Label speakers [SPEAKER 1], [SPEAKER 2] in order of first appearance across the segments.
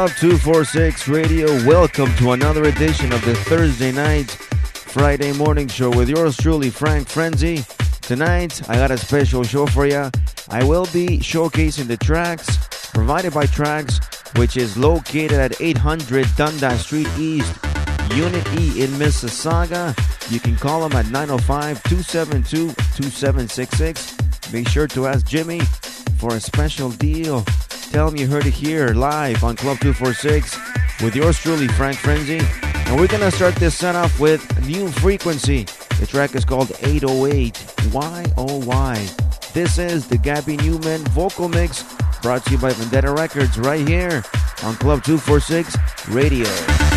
[SPEAKER 1] Club 246 Radio. Welcome to another edition of the Thursday night, Friday morning show with yours truly, Frank Frenzy. Tonight, I got a special show for you. I will be showcasing the tracks provided by Tracks, which is located at 800 Dundas Street East, Unit E in Mississauga. You can call them at 905 272 2766. Make sure to ask Jimmy for a special deal. Tell him you heard it here live on Club 246 with yours truly, Frank Frenzy. And we're gonna start this set off with New Frequency. The track is called 808. Why oh why? This is the Gabby Newman vocal mix brought to you by Vendetta Records right here on Club 246 Radio.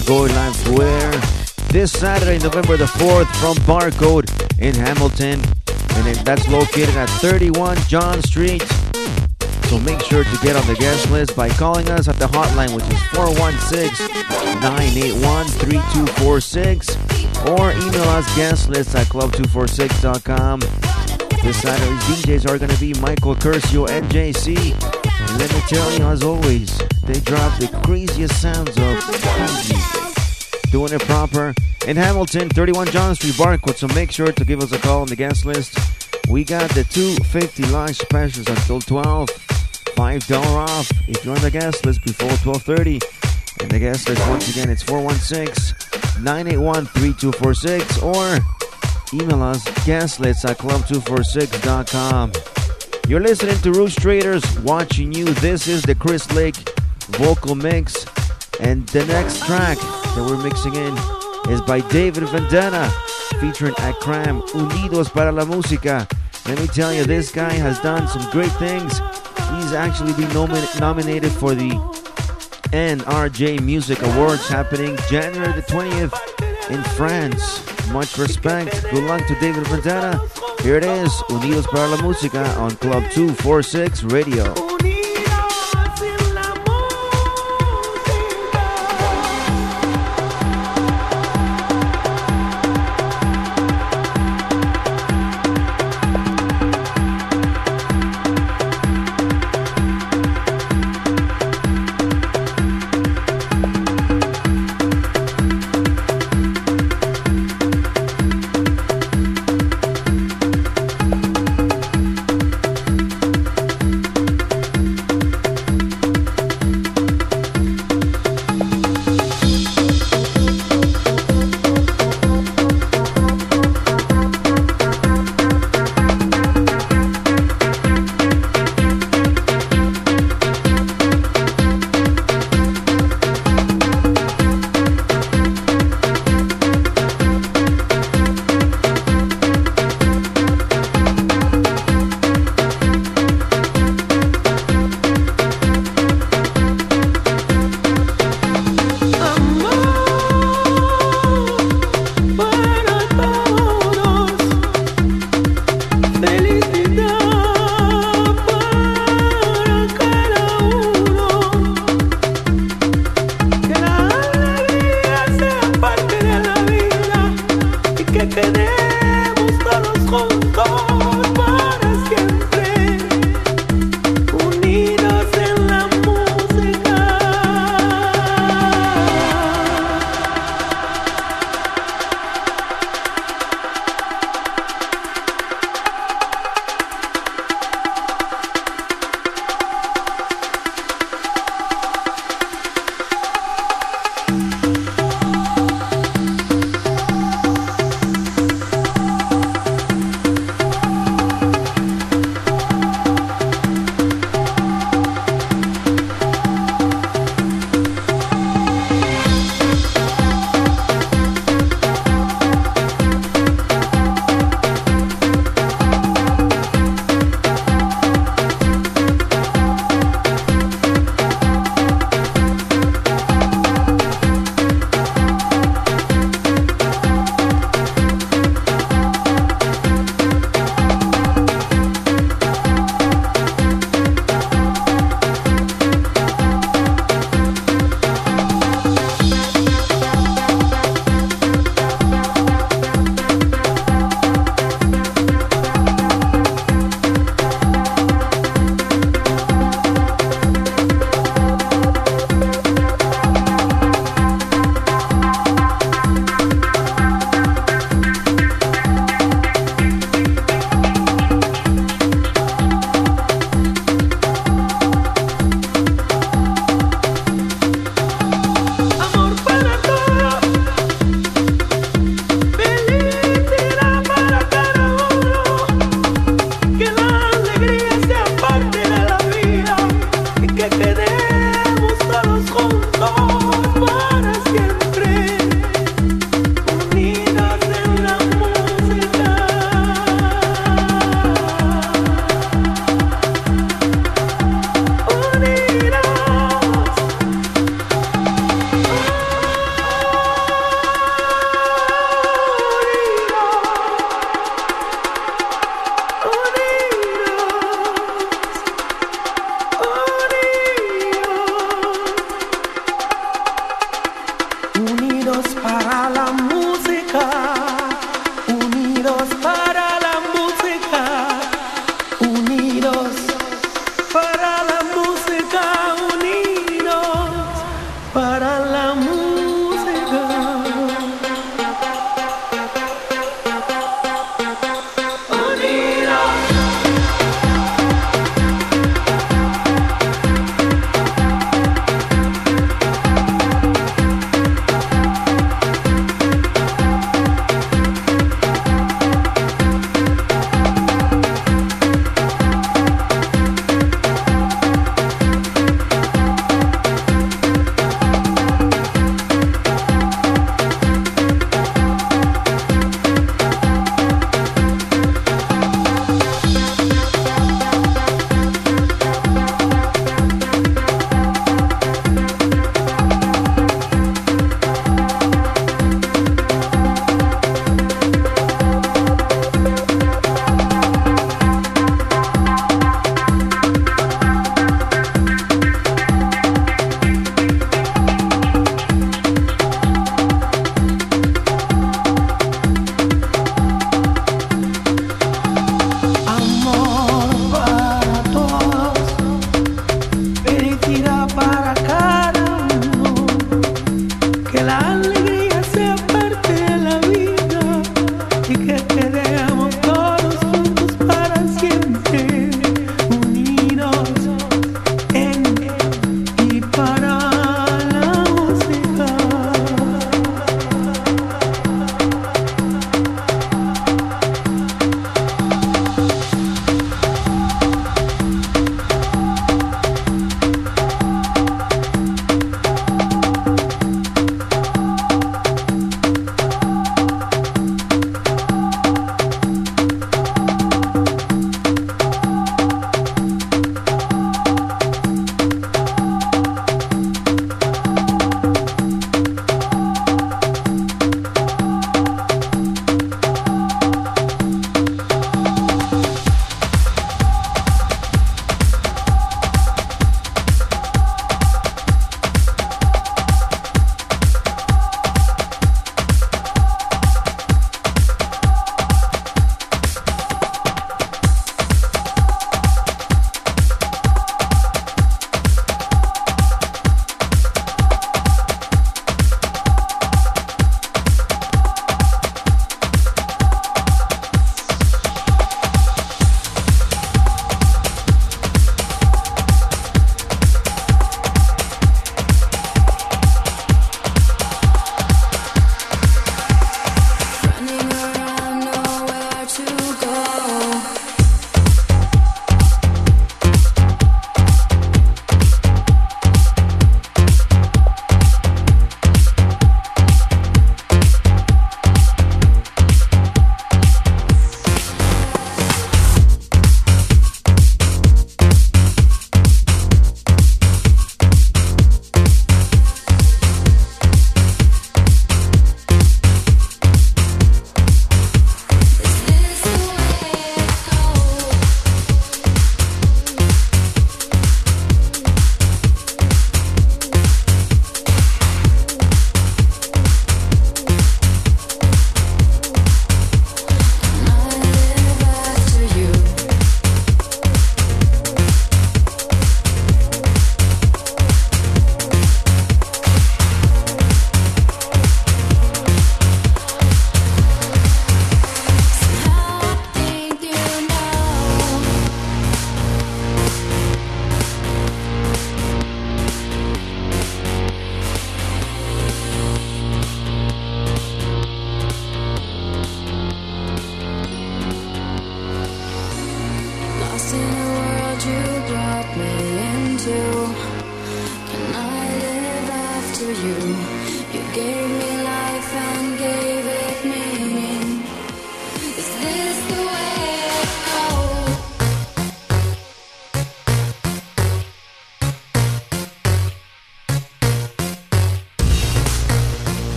[SPEAKER 1] Are going live air this Saturday, November the 4th from Barcode in Hamilton. And that's located at 31 John Street. So make sure to get on the guest list by calling us at the hotline, which is 416 981 3246, or email us guest list at club246.com. This Saturday's DJs are going to be Michael Curcio and JC. And let me tell you, as always, they drop the craziest sounds of. Doing it proper. In Hamilton, 31 John Street, Barcode. So make sure to give us a call on the guest list. We got the 250 live specials until 12. $5 off if you're on the guest list before 1230. And the guest list, once again, it's 416-981-3246 or email us guestlist at club246.com. You're listening to Rogue Traders, watching you. This is the Chris Lake vocal mix. And the next track that we're mixing in is by David Vendetta, featuring Akram, Unidos para la Música. Let me tell you, this guy has done some great things. He's actually been nomi- nominated for the NRJ Music Awards happening January the 20th in France. Much respect. Good luck to David Vendetta. Here it is, Unidos para la Música on Club 246 Radio.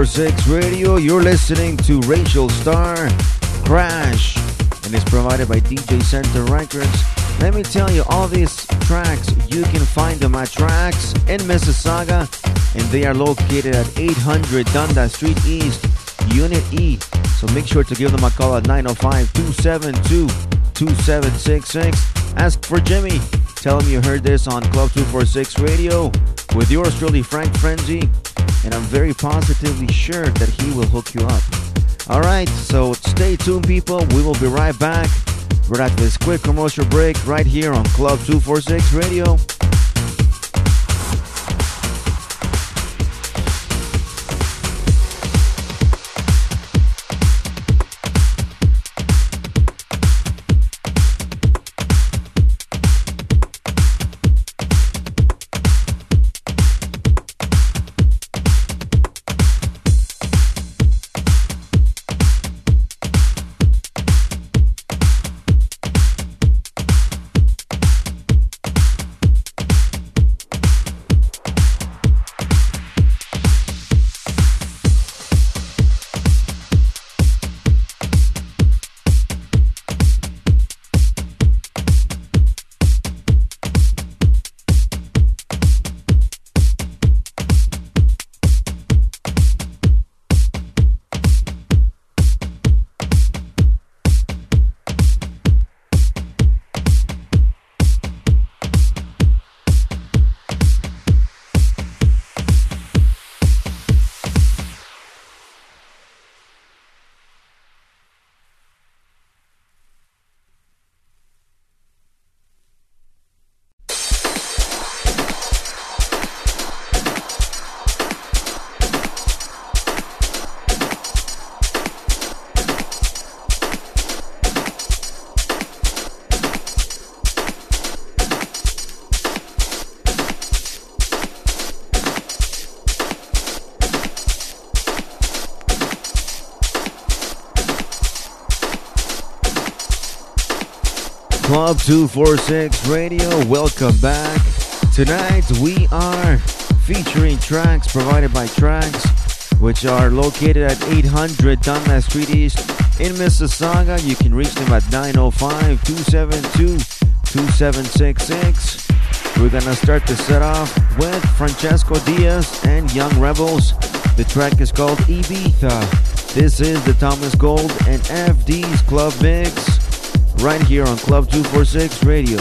[SPEAKER 1] 246 Radio. You're listening to Rachel Star Crash, and it's provided by DJ Center Records. Let me tell you, all these tracks, you can find them at Tracks in Mississauga, and they are located at 800 Dundas Street East, Unit E. So make sure to give them a call at 905 272 2766. Ask for Jimmy. Tell him you heard this on Club 246 Radio with yours truly, Frank Frenzy and I'm very positively sure that he will hook you up. Alright, so stay tuned, people. We will be right back We're at this quick commercial break right here on Club 246 Radio. Club 246 Radio, welcome back. Tonight we are featuring tracks provided by Tracks, which are located at 800 Dundas Street East in Mississauga. You can reach them at 905 272 2766. We're gonna start the set off with Francesco Diaz and Young Rebels. The track is called Ibiza. This is the Thomas Gold and FD's Club Mix right here on Club 246 Radio.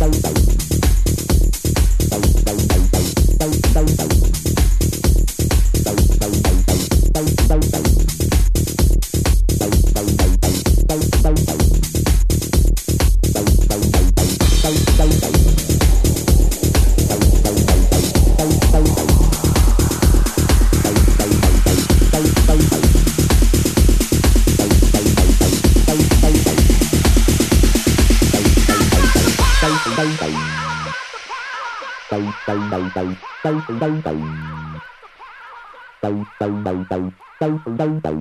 [SPEAKER 1] Bye. Bye.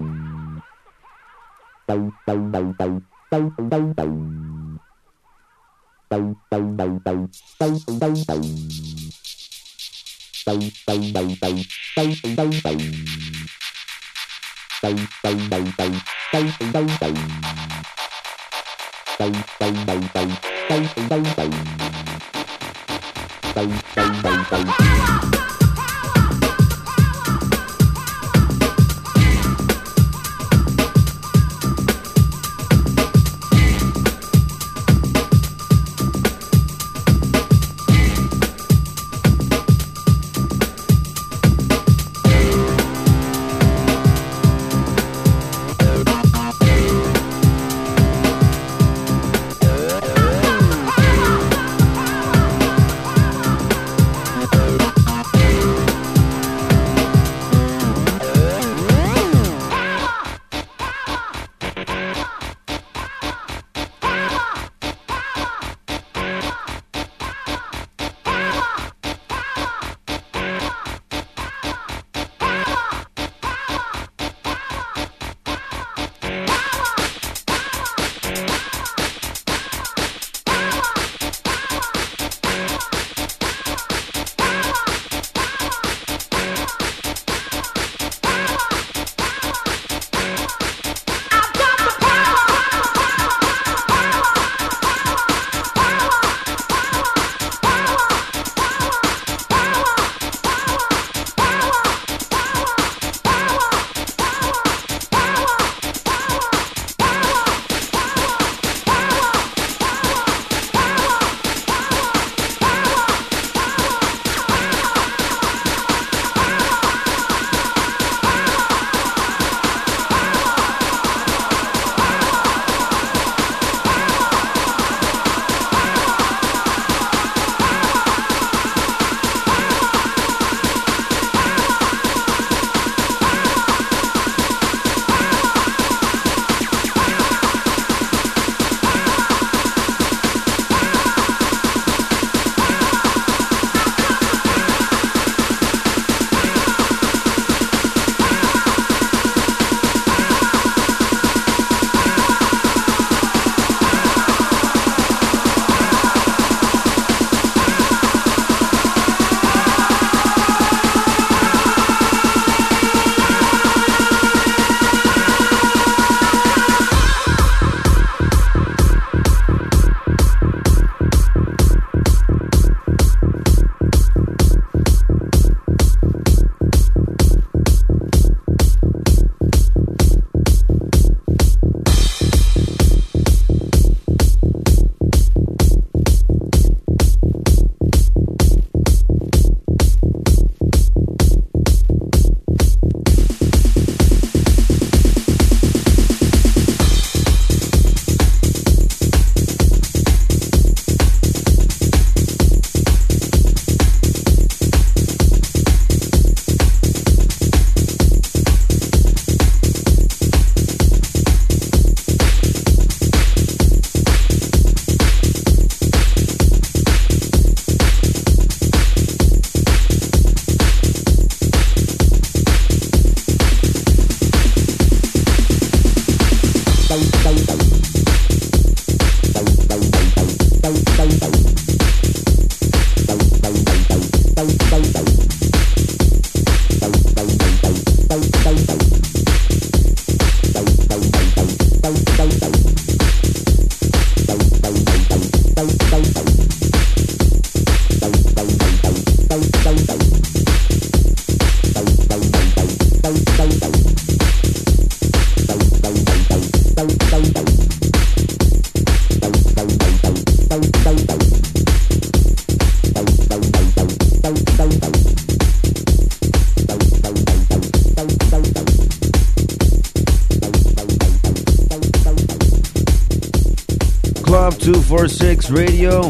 [SPEAKER 1] 246 Radio.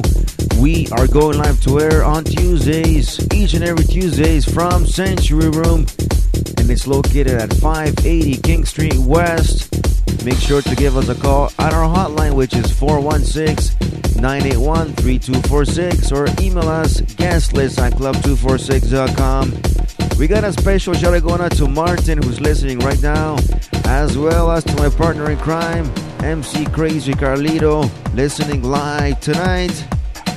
[SPEAKER 1] We are going live to air on Tuesdays, each and every Tuesdays from Century Room, and it's located at 580 King Street West. Make sure to give us a call at our hotline, which is 416 981-3246 or email us guestlist at club246.com. We got a special shout out to Martin who's listening right now, as well as to my partner in crime, MC Crazy Carlito, listening live tonight.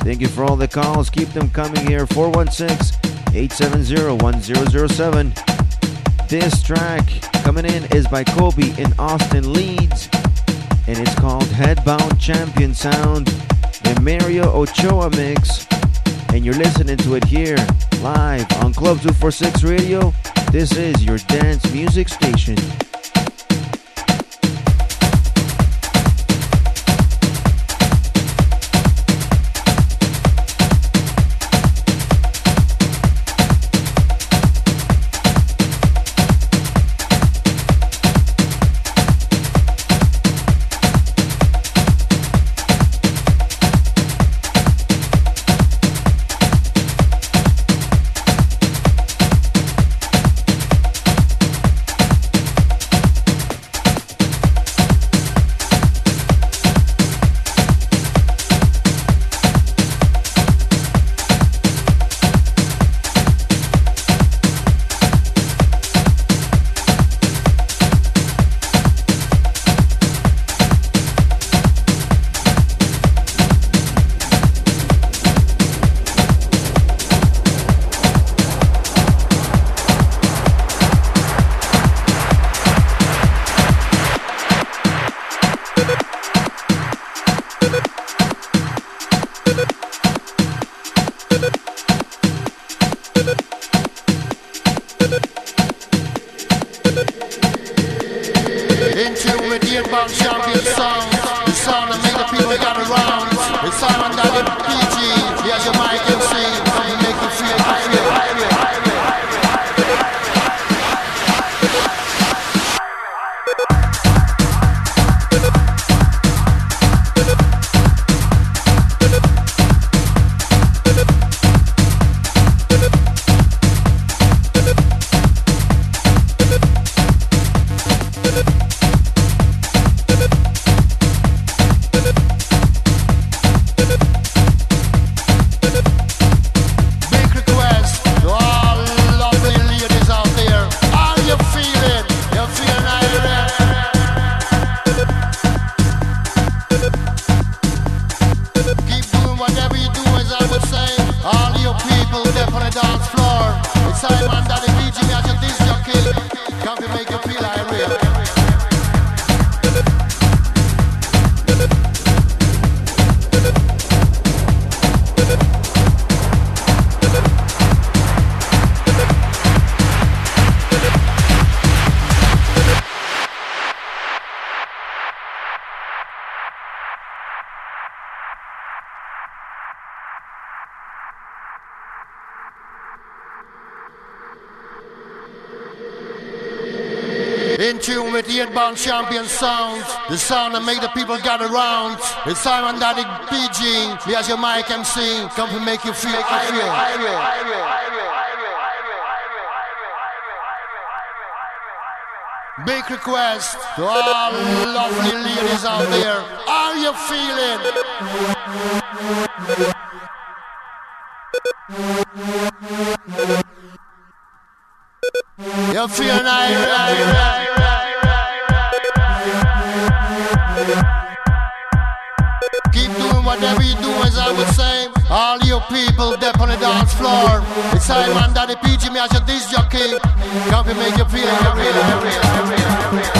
[SPEAKER 1] Thank you for all the calls. Keep them coming here. 416 870 1007. This track coming in is by Kobe in Austin, Leeds, and it's called Headbound Champion Sound, the Mario Ochoa mix. And you're listening to it here live on Club 246 Radio. This is your dance music station.
[SPEAKER 2] Sound, the sound that make the people gather round. It's Simon Daddy PG, me as your mic MC, come to make you feel, make feel. Big request to all lovely ladies out there. Are you feeling? You feeling feel whatever you do, as I would say. All you people there on the dance floor. It's Simon Daddy PG, me as your jockey. Come to make you feel like real, real, real, real,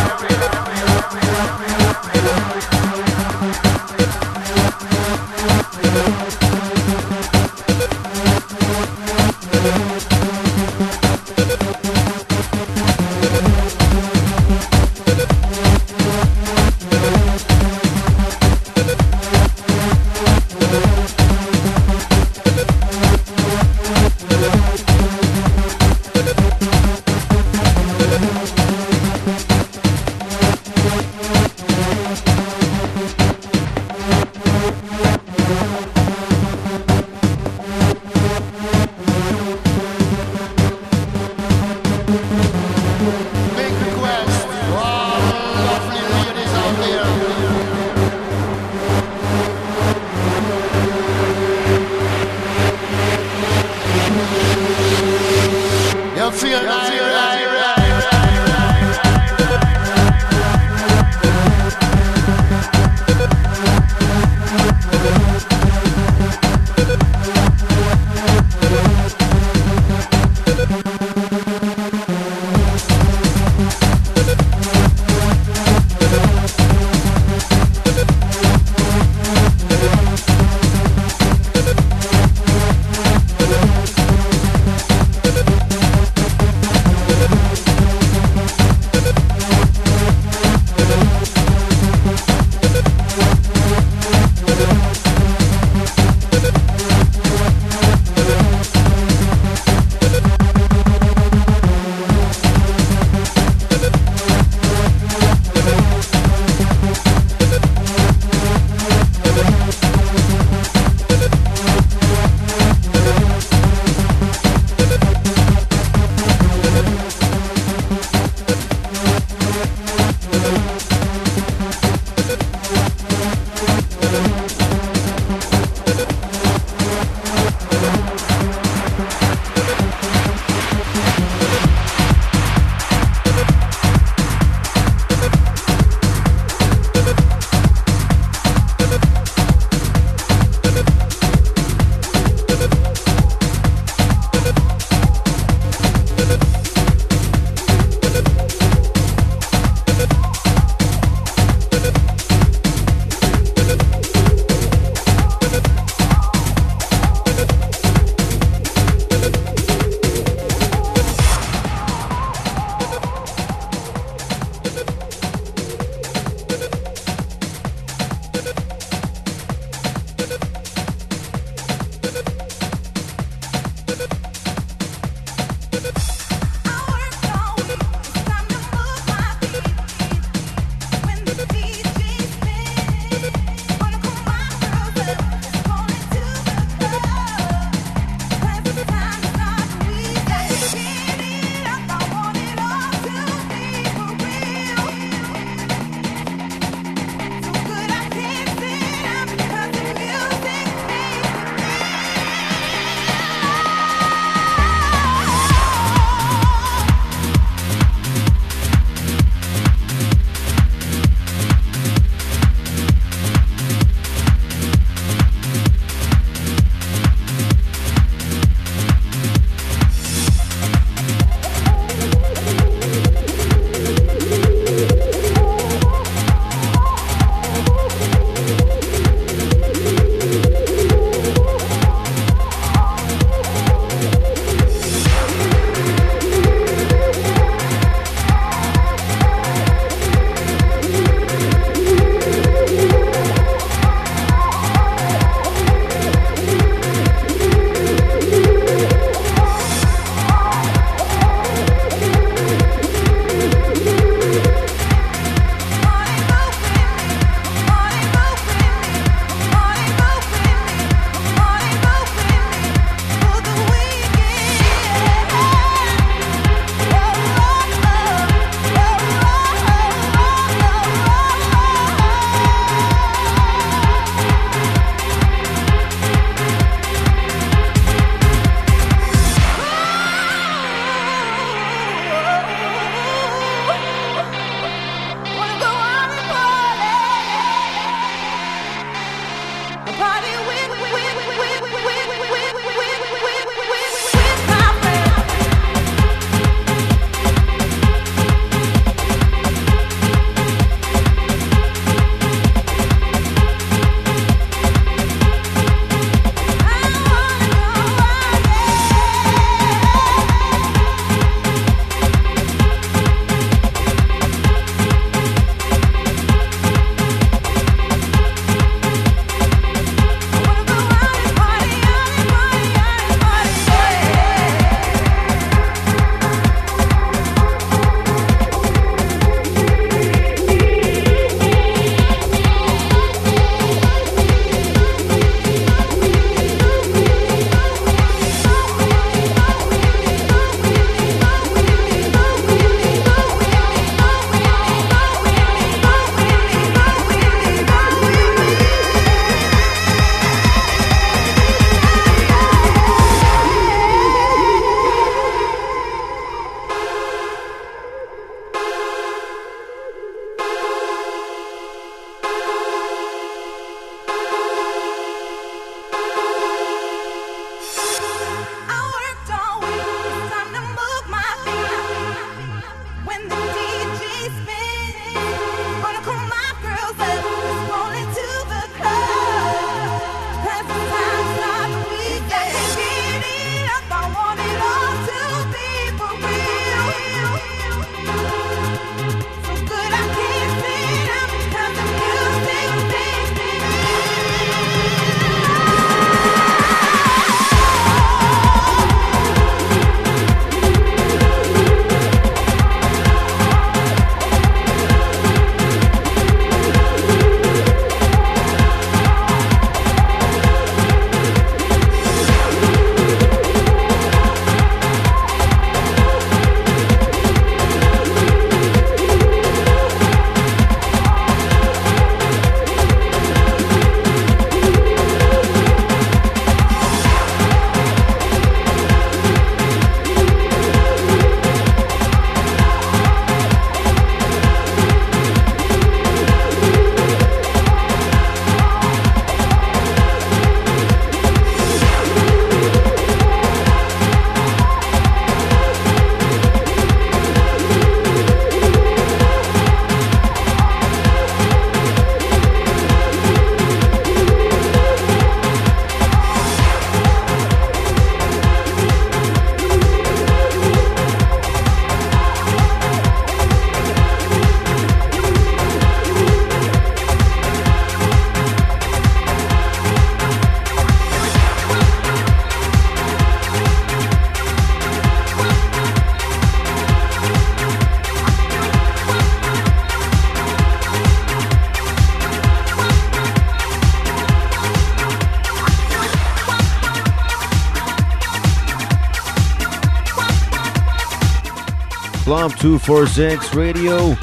[SPEAKER 1] Club 246 Radio.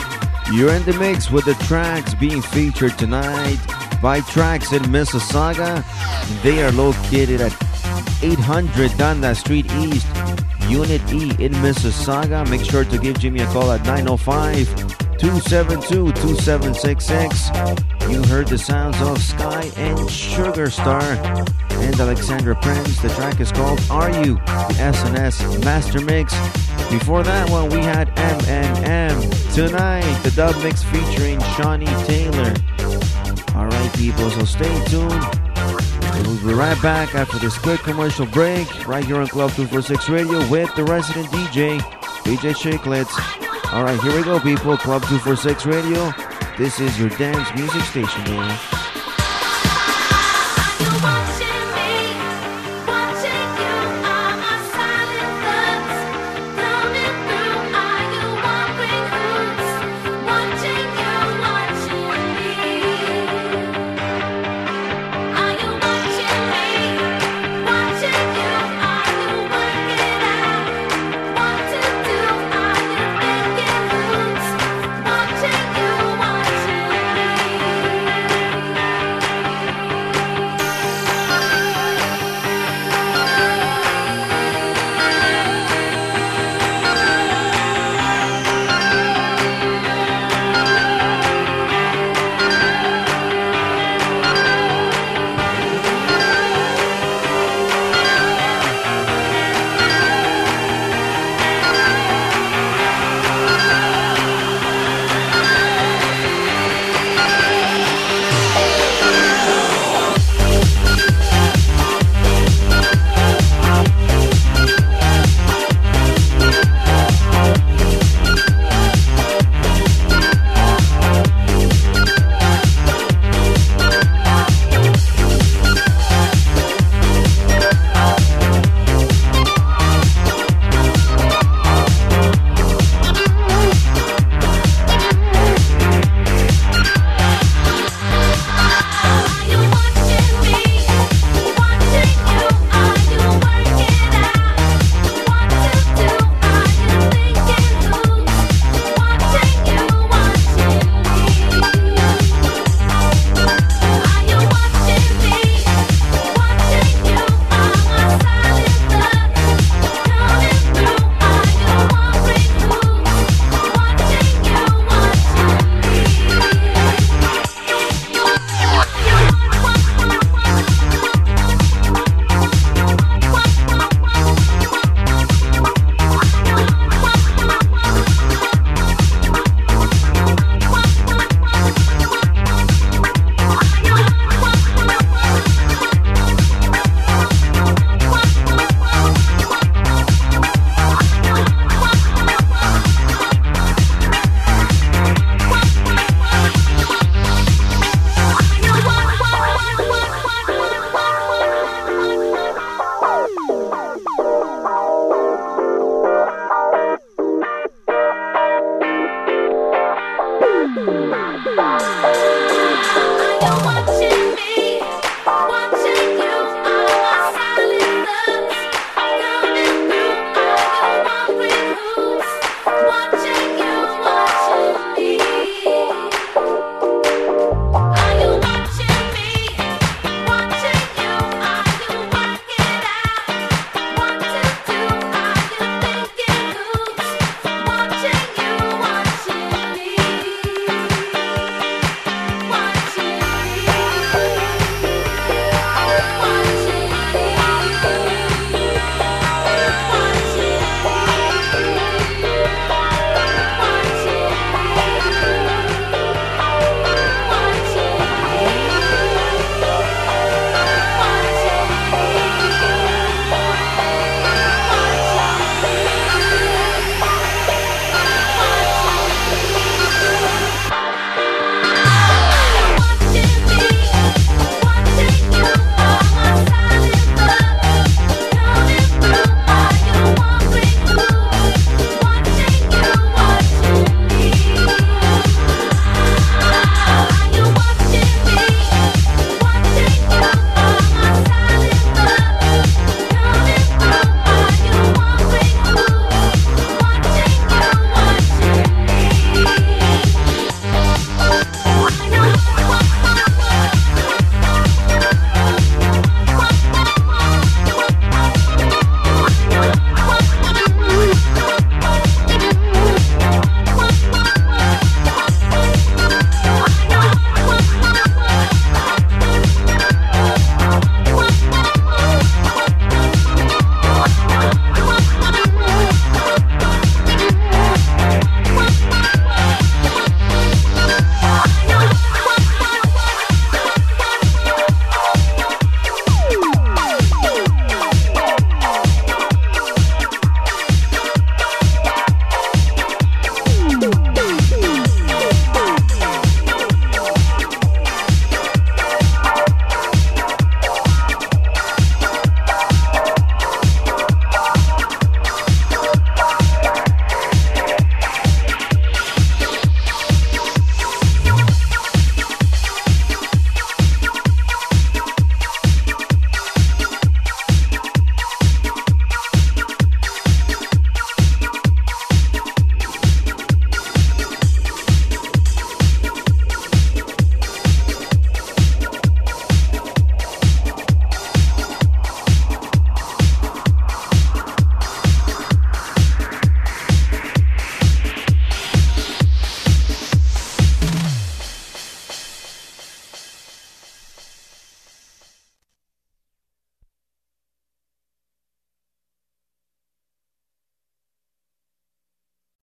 [SPEAKER 1] You're in the mix with the tracks being featured tonight by Tracks in Mississauga. They are located at 800 Dundas Street East, Unit E in Mississauga. Make sure to give Jimmy a call at 905 272 2766. You heard the sounds of Sky and Sugar Star and Alexandra Prince. The track is called Are You? The SNS Master Mix. Before that one, we had M&M. Tonight, the dub mix featuring Shawnee Taylor. Alright, people, so stay tuned. We'll be right back after this quick commercial break, right here on Club 246 Radio with the resident DJ, DJ Chicklets. Alright, here we go, people. Club 246 Radio. This is your dance music station, baby.